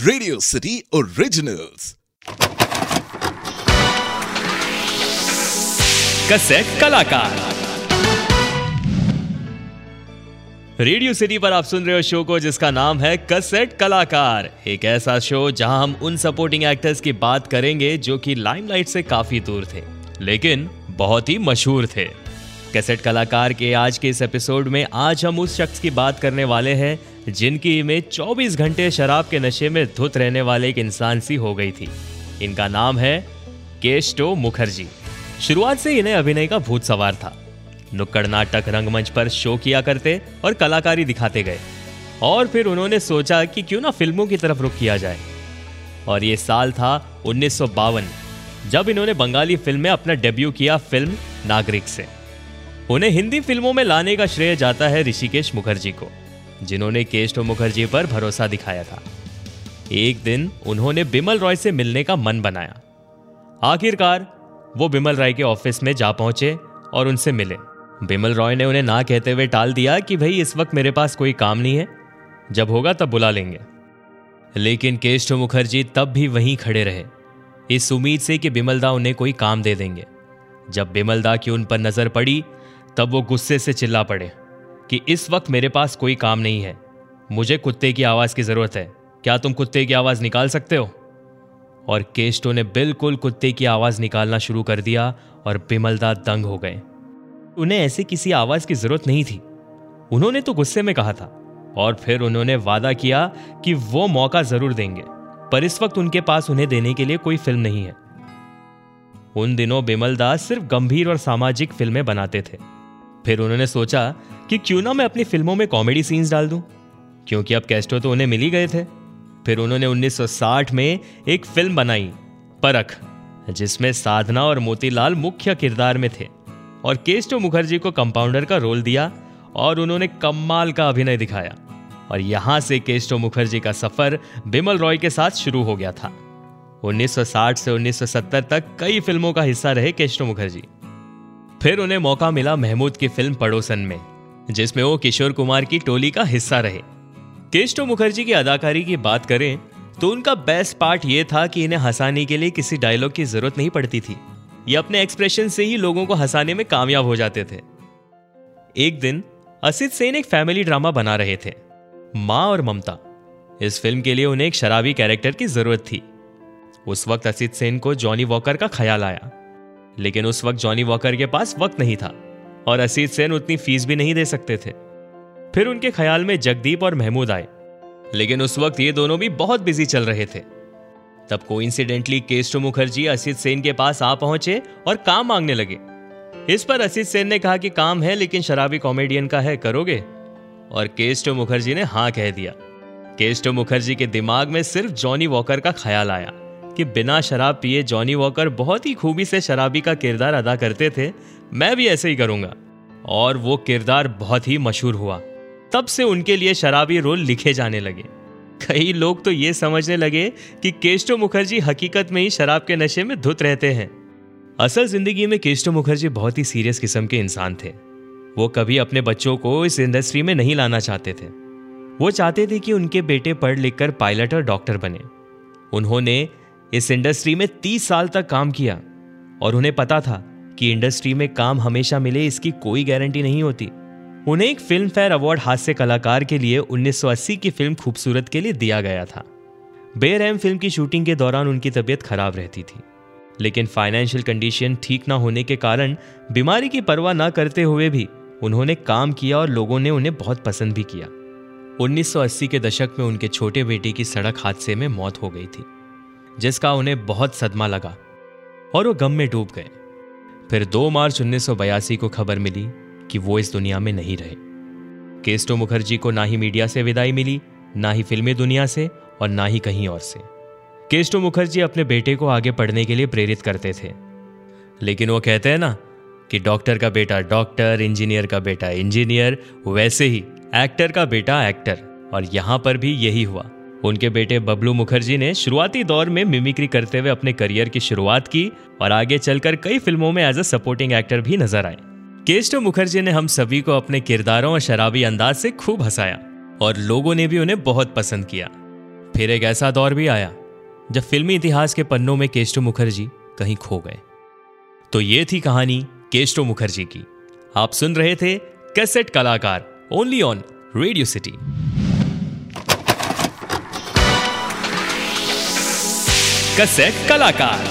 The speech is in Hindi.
रेडियो सिटी ओरिजिनल्स कसेट कलाकार रेडियो सिटी पर आप सुन रहे हो शो को, जिसका नाम है कसेट कलाकार एक ऐसा शो जहाँ हम उन सपोर्टिंग एक्टर्स की बात करेंगे जो कि लाइमलाइट से काफ़ी दूर थे, लेकिन बहुत ही मशहूर थे। कैसेट कलाकार के आज के इस एपिसोड में आज हम उस शख्स की बात करने वाले हैं जिनकी इमेज 24 घंटे शराब के नशे में धुत रहने वाले एक इंसान सी हो गई थी। इनका नाम है केस्टो मुखर्जी। शुरुआत से इन्हें अभिनय का भूत सवार था। नुक्कड़ नाटक रंगमंच पर शो किया करते और कलाकारी दिखाते गए। और फिर उन्होंने सोचा कि क्यों ना फ़िल्मों की तरफ़ रुख किया जाए। और ये साल था उन्नीस सौ बावन, जब इन्होंने बंगाली फ़िल्म में अपना डेब्यू किया फ़िल्म नागरिक से। उन्हें हिंदी फ़िल्मों में लाने का श्रेय जाता है ऋषिकेश मुखर्जी को। जिन्होंने केशव मुखर्जी पर भरोसा दिखाया था। एक दिन उन्होंने बिमल रॉय से मिलने का मन बनाया। आखिरकार वो बिमल राय के ऑफ़िस में जा पहुँचे और उनसे मिले। बिमल रॉय ने उन्हें ना कहते हुए टाल दिया कि भाई, इस वक्त मेरे पास कोई काम नहीं है। जब होगा तब बुला लेंगे। लेकिन केशव मुखर्जी तब भी वहीं खड़े रहे। इस उम्मीद से कि बिमलदा उन्हें कोई काम दे देंगे। जब बिमलदा की उन पर नज़र पड़ी, तब वो गुस्से से चिल्ला पड़े। कि इस वक्त मेरे पास कोई काम नहीं है। मुझे कुत्ते की आवाज़ की ज़रूरत है। क्या तुम कुत्ते की आवाज़ निकाल सकते हो? और केस्टो ने बिल्कुल कुत्ते की आवाज़ निकालना शुरू कर दिया और बिमलदा दंग हो गए। उन्हें ऐसे किसी आवाज़ की ज़रूरत नहीं थी। उन्होंने तो गुस्से में कहा था और फिर उन्होंने वादा किया कि वो मौका ज़रूर देंगे, पर इस वक्त उनके पास उन्हें देने के लिए कोई फ़िल्म नहीं है। उन दिनों बिमल दास सिर्फ़ गंभीर और सामाजिक फ़िल्में बनाते थे। फिर उन्होंने सोचा कि क्यों ना मैं अपनी फ़िल्मों में कॉमेडी सीन्स डाल दूँ? क्योंकि अब कैस्टो तो उन्हें मिल ही गए थे। फिर उन्होंने 1960 में एक फ़िल्म बनाई, परख, जिसमें साधना और मोतीलाल मुख्य किरदार में थे और केस्टो मुखर्जी को कंपाउंडर का रोल दिया और उन्होंने कमाल का अभिनय दिखाया। और यहाँ से केस्टो मुखर्जी का सफ़र बिमल रॉय के साथ शुरू हो गया था। 1960 से 1970 तक कई फ़िल्मों का हिस्सा रहे केस्टो मुखर्जी। फिर उन्हें मौका मिला महमूद की फ़िल्म पड़ोसन में, जिसमें वो किशोर कुमार की टोली का हिस्सा रहे। केस्टो मुखर्जी की अदाकारी की बात करें तो उनका बेस्ट पार्ट ये था कि इन्हें हंसाने के लिए किसी डायलॉग की ज़रूरत नहीं पड़ती थी। ये अपने एक्सप्रेशन से ही लोगों को हंसाने में कामयाब हो जाते थे। एक दिन, असित सेन एक फैमिली ड्रामा बना रहे थे, माँ और ममता। इस फ़िल्म के लिए उन्हें एक शराबी कैरेक्टर की ज़रूरत थी। उस वक्त असित सेन को जॉनी वॉकर का ख्याल आया। लेकिन उस वक्त जॉनी वॉकर के पास वक्त नहीं था और असीत सेन उतनी फ़ीस भी नहीं दे सकते थे। फिर उनके ख्याल में जगदीप और महमूद आए। लेकिन उस वक्त ये दोनों भी बहुत बिज़ी चल रहे थे। तब को इंसिडेंटली केस्टो मुखर्जी असित सेन के पास आ पहुँचे और काम मांगने लगे। इस पर असित सेन ने कहा कि काम है, लेकिन शराबी कॉमेडियन का है, करोगे? और केस्टो मुखर्जी ने हाँ कह दिया। केस्टो मुखर्जी के दिमाग में सिर्फ़ जॉनी वॉकर का ख्याल आया। कि बिना शराब पिए जॉनी वॉकर बहुत ही खूबी से शराबी का किरदार अदा करते थे, मैं भी ऐसे ही करूँगा। और वो किरदार बहुत ही मशहूर हुआ। तब से उनके लिए शराबी रोल लिखे जाने लगे। कई लोग तो ये समझने लगे कि केस्टो मुखर्जी हकीकत में ही शराब के नशे में धुत रहते हैं। असल ज़िंदगी में केस्टो मुखर्जी बहुत ही सीरियस किस्म के इंसान थे। वो कभी अपने बच्चों को इस इंडस्ट्री में नहीं लाना चाहते थे। वो चाहते थे कि उनके बेटे पढ़ लिख कर पायलट और डॉक्टर बने। उन्होंने इस इंडस्ट्री में तीस साल तक काम किया और उन्हें पता था कि इंडस्ट्री में काम हमेशा मिले, इसकी कोई गारंटी नहीं होती। उन्हें एक फ़िल्म फेयर अवार्ड हास्य कलाकार के लिए 1980 की फ़िल्म खूबसूरत के लिए दिया गया था। बेरहम फ़िल्म की शूटिंग के दौरान उनकी तबीयत खराब रहती थी। लेकिन फाइनेंशियल कंडीशन ठीक ना होने के कारण, बीमारी की परवाह ना करते हुए भी उन्होंने काम किया और लोगों ने उन्हें बहुत पसंद भी किया। 1980 के दशक में उनके छोटे बेटे की सड़क हादसे में मौत हो गई थी। जिसका उन्हें बहुत सदमा लगा, और वो गम में डूब गए। फिर 2 मार्च उन्नीस सौ बयासी को खबर मिली कि वो इस दुनिया में नहीं रहे। केस्टो मुखर्जी को ना ही मीडिया से विदाई मिली, ना ही फिल्मी दुनिया से, और ना ही कहीं और से। केस्टो मुखर्जी अपने बेटे को आगे पढ़ने के लिए प्रेरित करते थे। लेकिन वो कहते हैं ना कि डॉक्टर का बेटा डॉक्टर, इंजीनियर का बेटा इंजीनियर, वैसे ही एक्टर का बेटा एक्टर, और यहाँ पर भी यही हुआ। उनके बेटे बबलू मुखर्जी ने शुरुआती दौर में मिमिक्री करते हुए अपने करियर की शुरुआत की और आगे चलकर कई फ़िल्मों में एज अ सपोर्टिंग एक्टर भी नज़र आए। केस्टो मुखर्जी ने हम सभी को अपने किरदारों और शराबी अंदाज से खूब हंसाया और लोगों ने भी उन्हें बहुत पसंद किया। फिर एक ऐसा दौर भी आया, जब फिल्मी इतिहास के पन्नों में केस्टो मुखर्जी कहीं खो गए। तो ये थी कहानी केस्टो मुखर्जी की। आप सुन रहे थे कैसेट कलाकार only on radio city cassette कलाकार